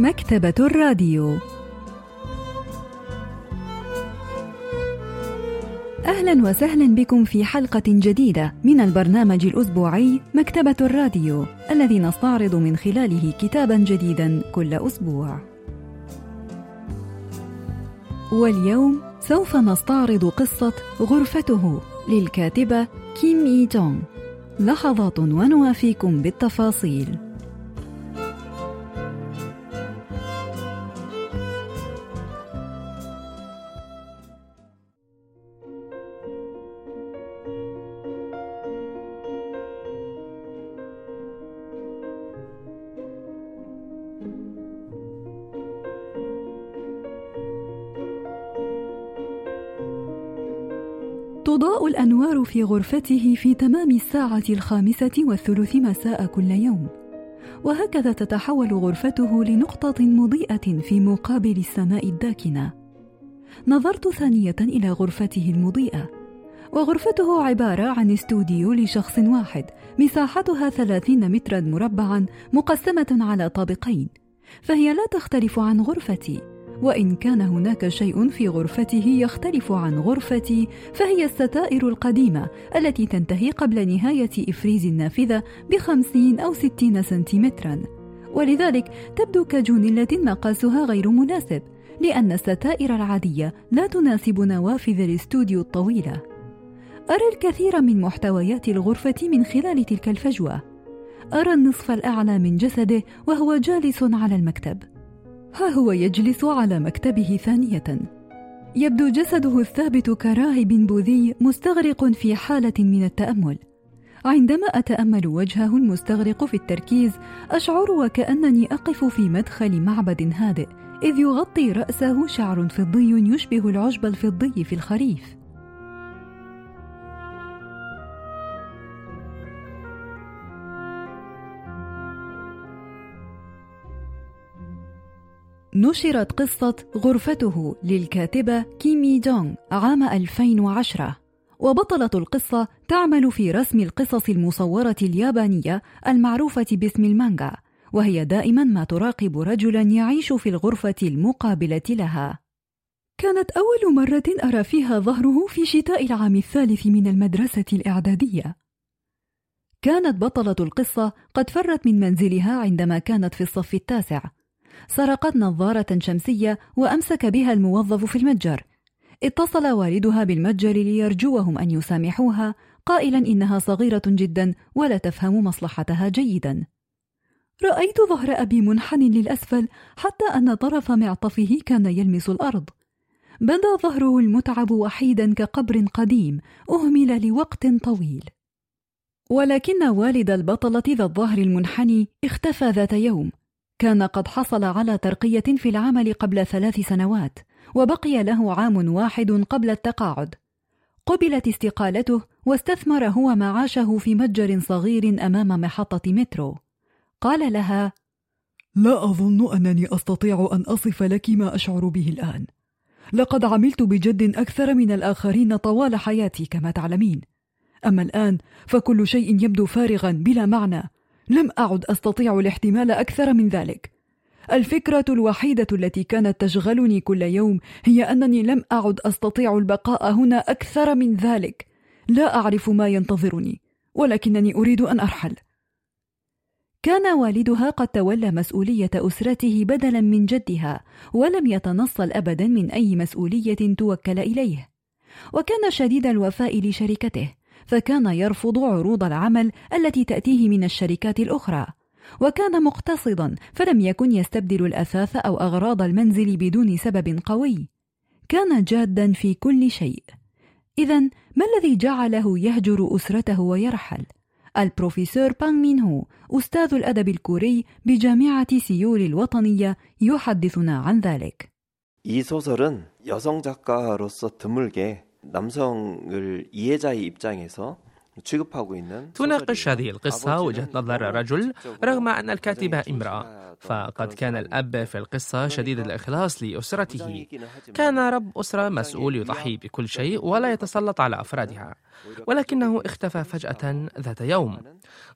مكتبة الراديو أهلا وسهلا بكم في حلقة جديدة من البرنامج الأسبوعي مكتبة الراديو الذي نستعرض من خلاله كتابا جديدا كل أسبوع. واليوم سوف نستعرض قصة غرفته للكاتبة كيم إي جونغ. لحظات ونوافيكم بالتفاصيل. في غرفته في تمام الساعة الخامسة والثلث مساء كل يوم. وهكذا تتحول غرفته لنقطة مضيئة في مقابل السماء الداكنة. نظرت ثانية إلى غرفته المضيئة. وغرفته عبارة عن استوديو لشخص واحد مساحتها ثلاثين مترا مربعا مقسمة على طابقين. فهي لا تختلف عن غرفتي. وإن كان هناك شيء في غرفته يختلف عن غرفتي فهي الستائر القديمة التي تنتهي قبل نهاية إفريز النافذة بخمسين أو ستين سنتيمترا. ولذلك تبدو كجونيلة مقاسها غير مناسب لأن الستائر العادية لا تناسب نوافذ الاستوديو الطويلة. أرى الكثير من محتويات الغرفة من خلال تلك الفجوة. أرى النصف الأعلى من جسده وهو جالس على المكتب. ها هو يجلس على مكتبه ثانية. يبدو جسده الثابت كراهب بوذي مستغرق في حالة من التأمل. عندما أتأمل وجهه المستغرق في التركيز أشعر وكأنني أقف في مدخل معبد هادئ إذ يغطي رأسه شعر فضي يشبه العشب الفضي في الخريف. نشرت قصة غرفته للكاتبة كيمي جونغ عام 2010 وبطلة القصة تعمل في رسم القصص المصورة اليابانية المعروفة باسم المانجا وهي دائما ما تراقب رجلا يعيش في الغرفة المقابلة لها. كانت أول مرة أرى فيها ظهره في شتاء العام الثالث من المدرسة الإعدادية. كانت بطلة القصة قد فرت من منزلها عندما كانت في الصف التاسع. سرقت نظارة شمسية وأمسك بها الموظف في المتجر. اتصل والدها بالمتجر ليرجوهم أن يسامحوها قائلا إنها صغيرة جدا ولا تفهم مصلحتها جيدا. رأيت ظهر أبي منحن للأسفل حتى أن طرف معطفه كان يلمس الأرض. بدا ظهره المتعب وحيدا كقبر قديم أهمل لوقت طويل. ولكن والد البطلة ذا الظهر المنحني اختفى ذات يوم كان قد حصل على ترقية في العمل قبل ثلاث سنوات وبقي له عام واحد قبل التقاعد. قبلت استقالته واستثمر هو معاشه في متجر صغير أمام محطة مترو. قال لها لا أظن أنني أستطيع أن أصف لك ما أشعر به الآن. لقد عملت بجد أكثر من الآخرين طوال حياتي كما تعلمين. أما الآن فكل شيء يبدو فارغا بلا معنى. لم أعد أستطيع الاحتمال أكثر من ذلك. الفكرة الوحيدة التي كانت تشغلني كل يوم هي أنني لم أعد أستطيع البقاء هنا أكثر من ذلك. لا أعرف ما ينتظرني ولكنني أريد أن أرحل. كان والدها قد تولى مسؤولية أسرته بدلا من جدها ولم يتنصل أبدا من أي مسؤولية توكل إليه. وكان شديد الوفاء لشركته. فكان يرفض عروض العمل التي تأتيه من الشركات الأخرى وكان مقتصدا فلم يكن يستبدل الأثاث أو أغراض المنزل بدون سبب قوي كان جادا في كل شيء إذا ما الذي جعله يهجر أسرته ويرحل؟ البروفيسور بانغ مين هو أستاذ الأدب الكوري بجامعة سيول الوطنية يحدثنا عن ذلك. 이 소설은 여성 작가로서 드물게 남성을 이해자의 입장에서 تناقش هذه القصة وجهة نظر رجل رغم أن الكاتبة امرأة. فقد كان الأب في القصة شديد الإخلاص لأسرته. كان رب أسرة مسؤول يضحي بكل شيء ولا يتسلط على أفرادها. ولكنه اختفى فجأة ذات يوم.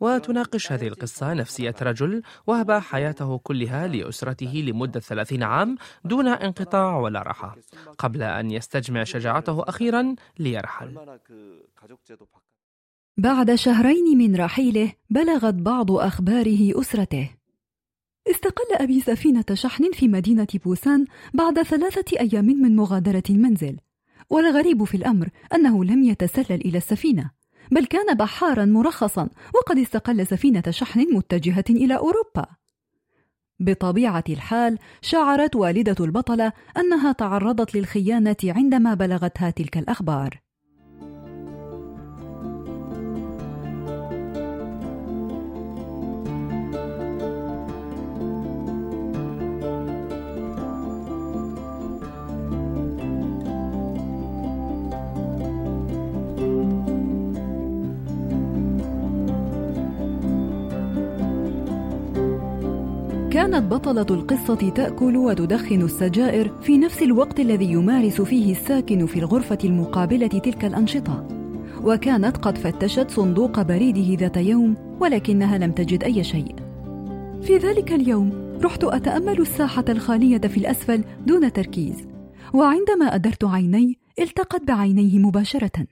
وتناقش هذه القصة نفسية رجل وهب حياته كلها لأسرته لمدة ثلاثين عام دون انقطاع ولا راحة. قبل أن يستجمع شجاعته أخيرا ليرحل. بعد شهرين من رحيله بلغت بعض أخباره أسرته. استقل أبي سفينة شحن في مدينة بوسان بعد ثلاثة أيام من مغادرة المنزل. والغريب في الأمر أنه لم يتسلل إلى السفينة بل كان بحارا مرخصا وقد استقل سفينة شحن متجهة إلى أوروبا. بطبيعة الحال شعرت والدة البطلة أنها تعرضت للخيانة عندما بلغتها تلك الأخبار. كانت بطلة القصة تأكل وتدخن السجائر في نفس الوقت الذي يمارس فيه الساكن في الغرفة المقابلة تلك الأنشطة. وكانت قد فتشت صندوق بريده ذات يوم ولكنها لم تجد أي شيء. في ذلك اليوم رحت أتأمل الساحة الخالية في الأسفل دون تركيز. وعندما أدرت عيني التقت بعينيه مباشرة.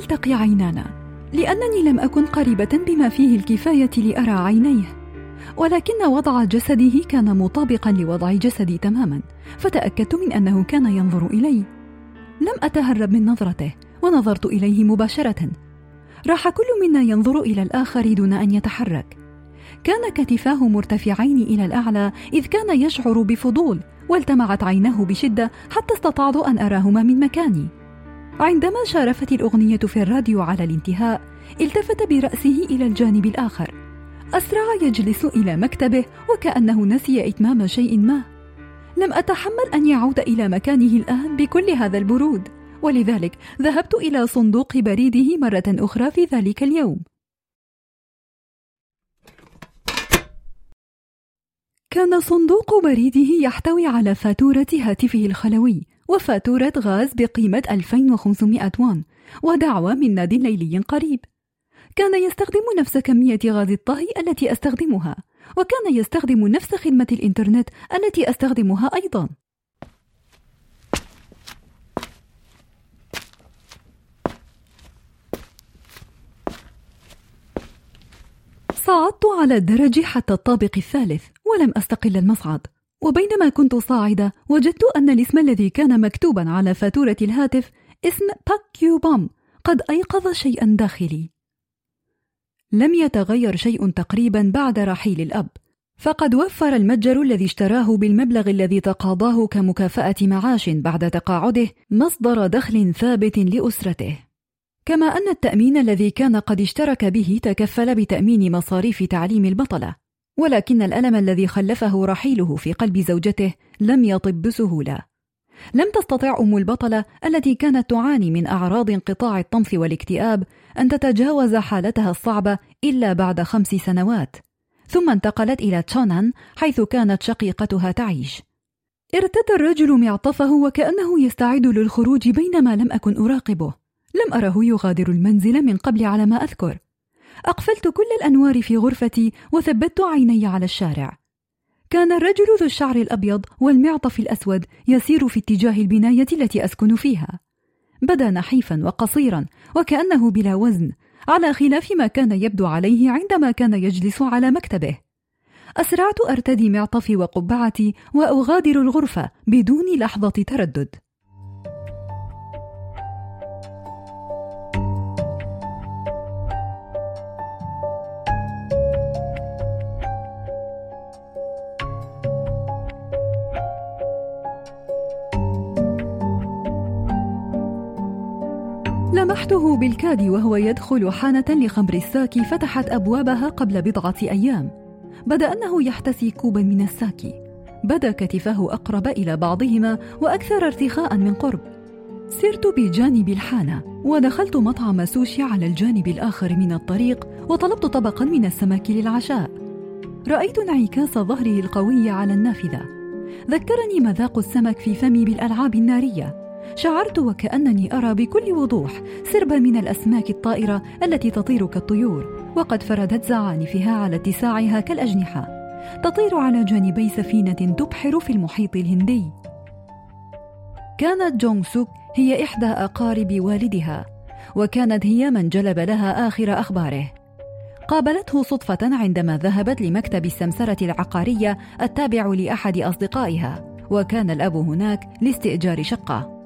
تلتقي عينانا لأنني لم أكن قريبة بما فيه الكفاية لأرى عينيه. ولكن وضع جسده كان مطابقا لوضع جسدي تماما فتأكدت من أنه كان ينظر إلي. لم أتهرب من نظرته ونظرت إليه مباشرة. راح كل منا ينظر إلى الآخر دون أن يتحرك. كان كتفاه مرتفعين إلى الأعلى إذ كان يشعر بفضول والتمعت عيناه بشدة حتى استطعت أن أراهما من مكاني. عندما شارفت الأغنية في الراديو على الانتهاء التفت برأسه إلى الجانب الآخر. أسرع يجلس إلى مكتبه وكأنه نسي إتمام شيء ما. لم أتحمل أن يعود إلى مكانه الآن بكل هذا البرود. ولذلك ذهبت إلى صندوق بريده مرة أخرى في ذلك اليوم. كان صندوق بريده يحتوي على فاتورة هاتفه الخلوي. وفاتورة غاز بقيمة 2500 وان ودعوة من ناد ليلي قريب. كان يستخدم نفس كمية غاز الطهي التي أستخدمها وكان يستخدم نفس خدمة الإنترنت التي أستخدمها أيضا. صعدت على الدرج حتى الطابق الثالث ولم أستقل المصعد. وبينما كنت صاعدة وجدت أن الاسم الذي كان مكتوبا على فاتورة الهاتف اسم باكيو بام قد أيقظ شيئا داخلي. لم يتغير شيء تقريبا بعد رحيل الأب فقد وفر المتجر الذي اشتراه بالمبلغ الذي تقاضاه كمكافأة معاش بعد تقاعده مصدر دخل ثابت لأسرته. كما أن التأمين الذي كان قد اشترك به تكفل بتأمين مصاريف تعليم البطلة. ولكن الألم الذي خلفه رحيله في قلب زوجته لم يطب بسهولة لم تستطع أم البطلة التي كانت تعاني من أعراض انقطاع الطمث والاكتئاب أن تتجاوز حالتها الصعبة إلا بعد خمس سنوات ثم انتقلت إلى تشونان حيث كانت شقيقتها تعيش. ارتدى الرجل معطفه وكأنه يستعد للخروج بينما لم أكن أراقبه. لم أره يغادر المنزل من قبل على ما أذكر. أقفلت كل الأنوار في غرفتي وثبت عيني على الشارع. كان الرجل ذو الشعر الأبيض والمعطف الأسود يسير في اتجاه البناية التي أسكن فيها. بدا نحيفا وقصيرا وكأنه بلا وزن على خلاف ما كان يبدو عليه عندما كان يجلس على مكتبه. أسرعت أرتدي معطفي وقبعتي وأغادر الغرفة بدون لحظة تردد. لمحته بالكاد وهو يدخل حانة لخمر الساكي فتحت أبوابها قبل بضعة أيام. بدأ أنه يحتسي كوبا من الساكي بدا كتفاه أقرب إلى بعضهما وأكثر ارتخاء من قرب. سرت بجانب الحانة ودخلت مطعم سوشي على الجانب الآخر من الطريق وطلبت طبقا من السمك للعشاء. رأيت انعكاس ظهره القوي على النافذة. ذكرني مذاق السمك في فمي بالألعاب النارية. شعرت وكأنني أرى بكل وضوح سربا من الأسماك الطائرة التي تطير كالطيور وقد فردت زعانفها على اتساعها كالأجنحة. تطير على جانبي سفينة تبحر في المحيط الهندي. كانت جونغ سوك هي إحدى أقارب والدها وكانت هي من جلب لها آخر أخباره. قابلته صدفة عندما ذهبت لمكتب السمسرة العقارية التابع لأحد أصدقائها وكان الأب هناك لاستئجار شقة.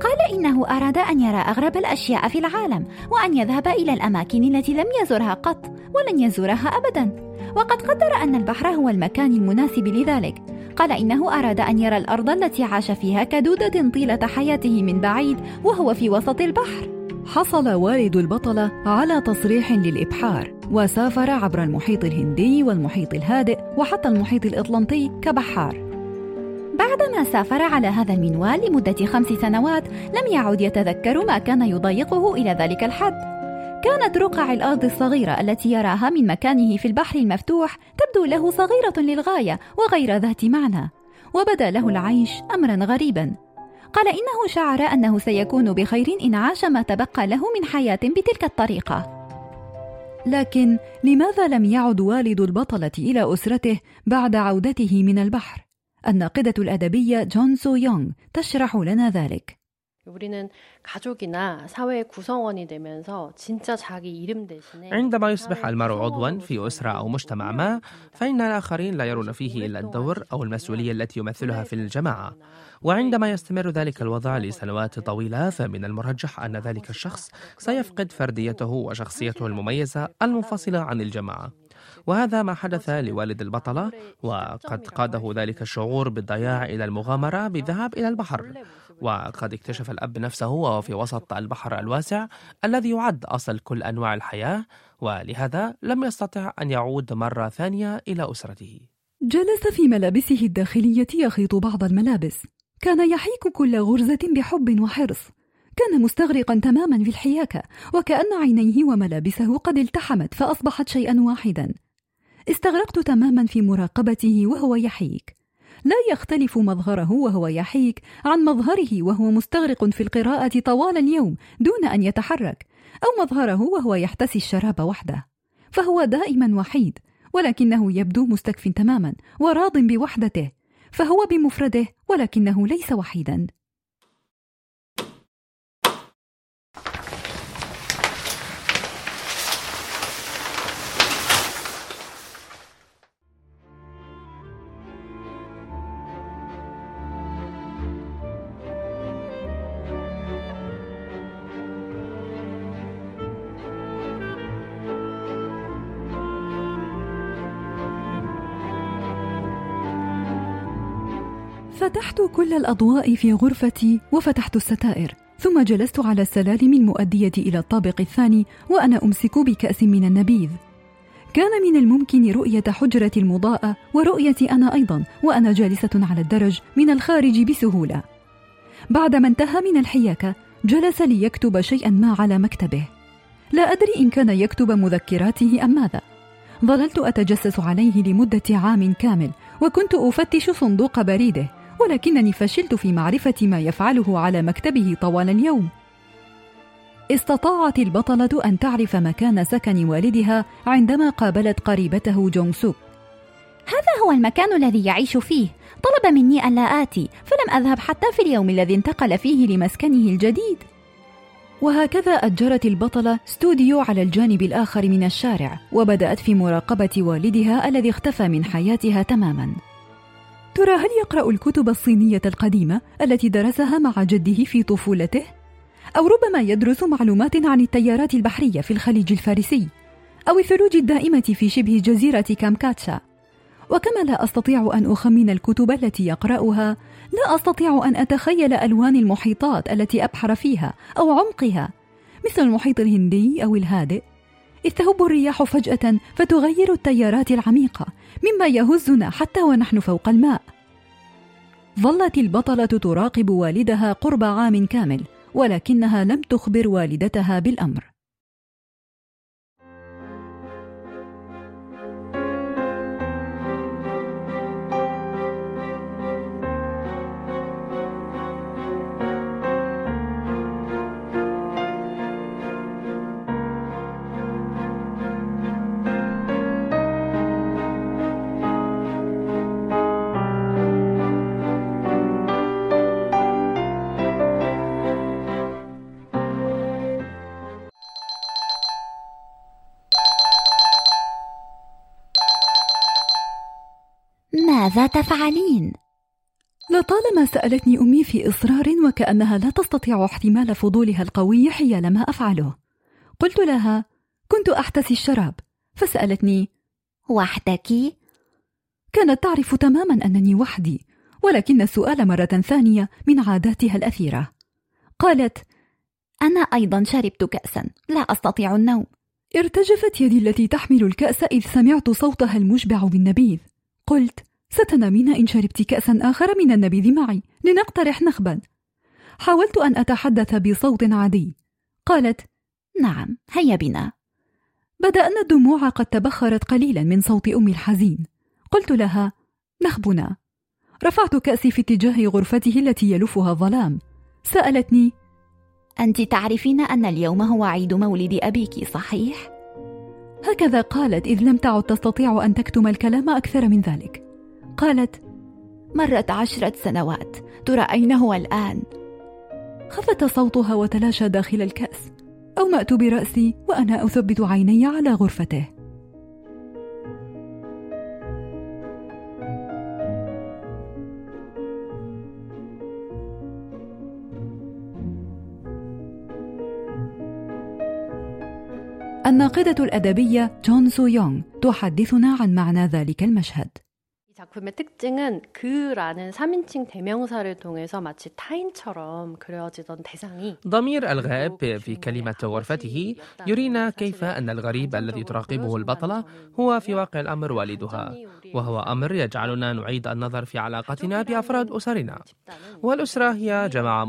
قال إنه أراد أن يرى أغرب الأشياء في العالم وأن يذهب إلى الأماكن التي لم يزرها قط ولن يزورها أبدا. وقد قدر أن البحر هو المكان المناسب لذلك. قال إنه أراد أن يرى الأرض التي عاش فيها كدودة طيلة حياته من بعيد وهو في وسط البحر. حصل والد البطلة على تصريح للإبحار وسافر عبر المحيط الهندي والمحيط الهادئ وحتى المحيط الإطلنطي كبحار. بعدما سافر على هذا المنوال لمدة خمس سنوات لم يعد يتذكر ما كان يضايقه إلى ذلك الحد. كانت رقع الأرض الصغيرة التي يراها من مكانه في البحر المفتوح تبدو له صغيرة للغاية وغير ذات معنى وبدأ له العيش أمرا غريبا. قال إنه شعر أنه سيكون بخير إن عاش ما تبقى له من حياة بتلك الطريقة. لكن لماذا لم يعد والد البطلة إلى أسرته بعد عودته من البحر؟ الناقدة الأدبية جون سو يونغ تشرح لنا ذلك. عندما يصبح المرء عضوا في أسرة أو مجتمع ما فإن الآخرين لا يرون فيه إلا الدور أو المسؤولية التي يمثلها في الجماعة. وعندما يستمر ذلك الوضع لسنوات طويلة فمن المرجح أن ذلك الشخص سيفقد فرديته وشخصيته المميزة المنفصلة عن الجماعة. وهذا ما حدث لوالد البطلة وقد قاده ذلك الشعور بالضياع إلى المغامرة بالذهاب إلى البحر. وقد اكتشف الأب نفسه وهو في وسط البحر الواسع الذي يعد أصل كل أنواع الحياة ولهذا لم يستطع أن يعود مرة ثانية إلى أسرته. جلس في ملابسه الداخلية يخيط بعض الملابس. كان يحيك كل غرزة بحب وحرص. كان مستغرقا تماما في الحياكة وكأن عينيه وملابسه قد التحمت فأصبحت شيئا واحدا. استغرقت تماما في مراقبته وهو يحيك لا يختلف مظهره وهو يحيك عن مظهره وهو مستغرق في القراءة طوال اليوم دون أن يتحرك أو مظهره وهو يحتسي الشراب وحده. فهو دائما وحيد ولكنه يبدو مستكف تماما وراض بوحدته. فهو بمفرده ولكنه ليس وحيدا. فتحت كل الأضواء في غرفتي وفتحت الستائر ثم جلست على السلالم المؤدية إلى الطابق الثاني وأنا أمسك بكأس من النبيذ. كان من الممكن رؤية حجرة المضاءة ورؤيتي أنا أيضا وأنا جالسة على الدرج من الخارج بسهولة. بعدما انتهى من الحياكة جلس ليكتب شيئا ما على مكتبه. لا أدري إن كان يكتب مذكراته أم ماذا. ظللت أتجسس عليه لمدة عام كامل وكنت أفتش صندوق بريده. ولكنني فشلت في معرفة ما يفعله على مكتبه طوال اليوم. استطاعت البطلة أن تعرف مكان سكن والدها عندما قابلت قريبته جونغ سوك. هذا هو المكان الذي يعيش فيه. طلب مني ألا آتي، فلم أذهب حتى في اليوم الذي انتقل فيه لمسكنه الجديد. وهكذا أجرت البطلة استوديو على الجانب الآخر من الشارع، وبدأت في مراقبة والدها الذي اختفى من حياتها تماماً. ترى هل يقرأ الكتب الصينية القديمة التي درسها مع جده في طفولته؟ أو ربما يدرس معلومات عن التيارات البحرية في الخليج الفارسي أو الثلوج الدائمة في شبه جزيرة كامكاتشا وكما لا أستطيع أن أخمن الكتب التي يقرأها لا أستطيع أن أتخيل ألوان المحيطات التي أبحر فيها أو عمقها مثل المحيط الهندي أو الهادئ إذ تهب الرياح فجأة فتغير التيارات العميقة مما يهزنا حتى ونحن فوق الماء. ظلت البطلة تراقب والدها قرب عام كامل ولكنها لم تخبر والدتها بالأمر. ماذا تفعلين؟ لطالما سألتني أمي في إصرار وكأنها لا تستطيع احتمال فضولها القوي حيال ما أفعله. قلت لها كنت أحتسي الشراب. فسألتني وحدك؟ كانت تعرف تماما أنني وحدي ولكن السؤال مرة ثانية من عاداتها الأثيرة. قالت أنا أيضا شربت كأسا لا أستطيع النوم. ارتجفت يدي التي تحمل الكأس إذ سمعت صوتها المشبع بالنبيذ. قلت ستنامين إن شربت كأسا آخر من النبيذ معي. لنقترح نخبا. حاولت أن أتحدث بصوت عادي. قالت نعم هيا بنا. بدأن الدموع قد تبخرت قليلا من صوت أمي الحزين. قلت لها نخبنا. رفعت كأسي في اتجاه غرفته التي يلفها الظلام سألتني أنت تعرفين أن اليوم هو عيد مولد أبيك صحيح؟ هكذا قالت إذ لم تعد تستطيع أن تكتم الكلام أكثر من ذلك. قالت مرت عشرة سنوات ترى أين هو الآن؟ خفت صوتها وتلاشى داخل الكأس أومأت برأسي وأنا أثبت عيني على غرفته الناقدة الأدبية جون سو يونغ تحدثنا عن معنى ذلك المشهد 작품의 특징은 그라는 3인칭 대명사를 통해서 마치 타인처럼 그려지던 대상이 ضمير الغائب في كلمة غرفته يرينا كيف أن الغريب الذي تراقبه البطلة هو في واقع الأمر والدها وهو أمر يجعلنا نعيد النظر في علاقتنا بأفراد أسرنا والأسرة هي جماعة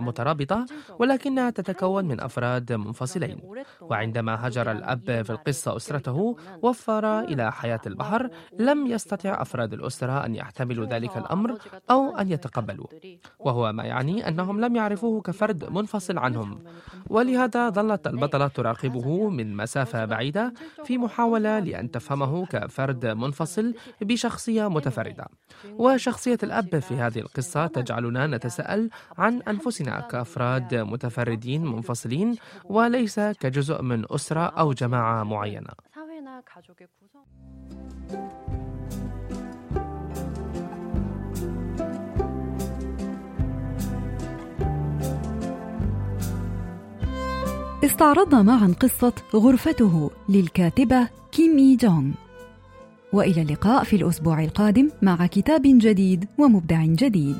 مترابطة ولكنها تتكون من أفراد منفصلين وعندما هجر الأب في القصة أسرته وفر إلى حياة البحر لم يستطع أفراد أفراد الأسرة أن يحتملوا ذلك الأمر أو أن يتقبلوا. وهو ما يعني أنهم لم يعرفوه كفرد منفصل عنهم. ولهذا ظلت البطلة تراقبه من مسافة بعيدة في محاولة لأن تفهمه كفرد منفصل بشخصية متفردة. وشخصية الأب في هذه القصة تجعلنا نتساءل عن أنفسنا كأفراد متفردين منفصلين وليس كجزء من أسرة أو جماعة معينة. استعرضنا معا قصة غرفته للكاتبة كيم إي جونغ. وإلى اللقاء في الأسبوع القادم مع كتاب جديد ومبدع جديد.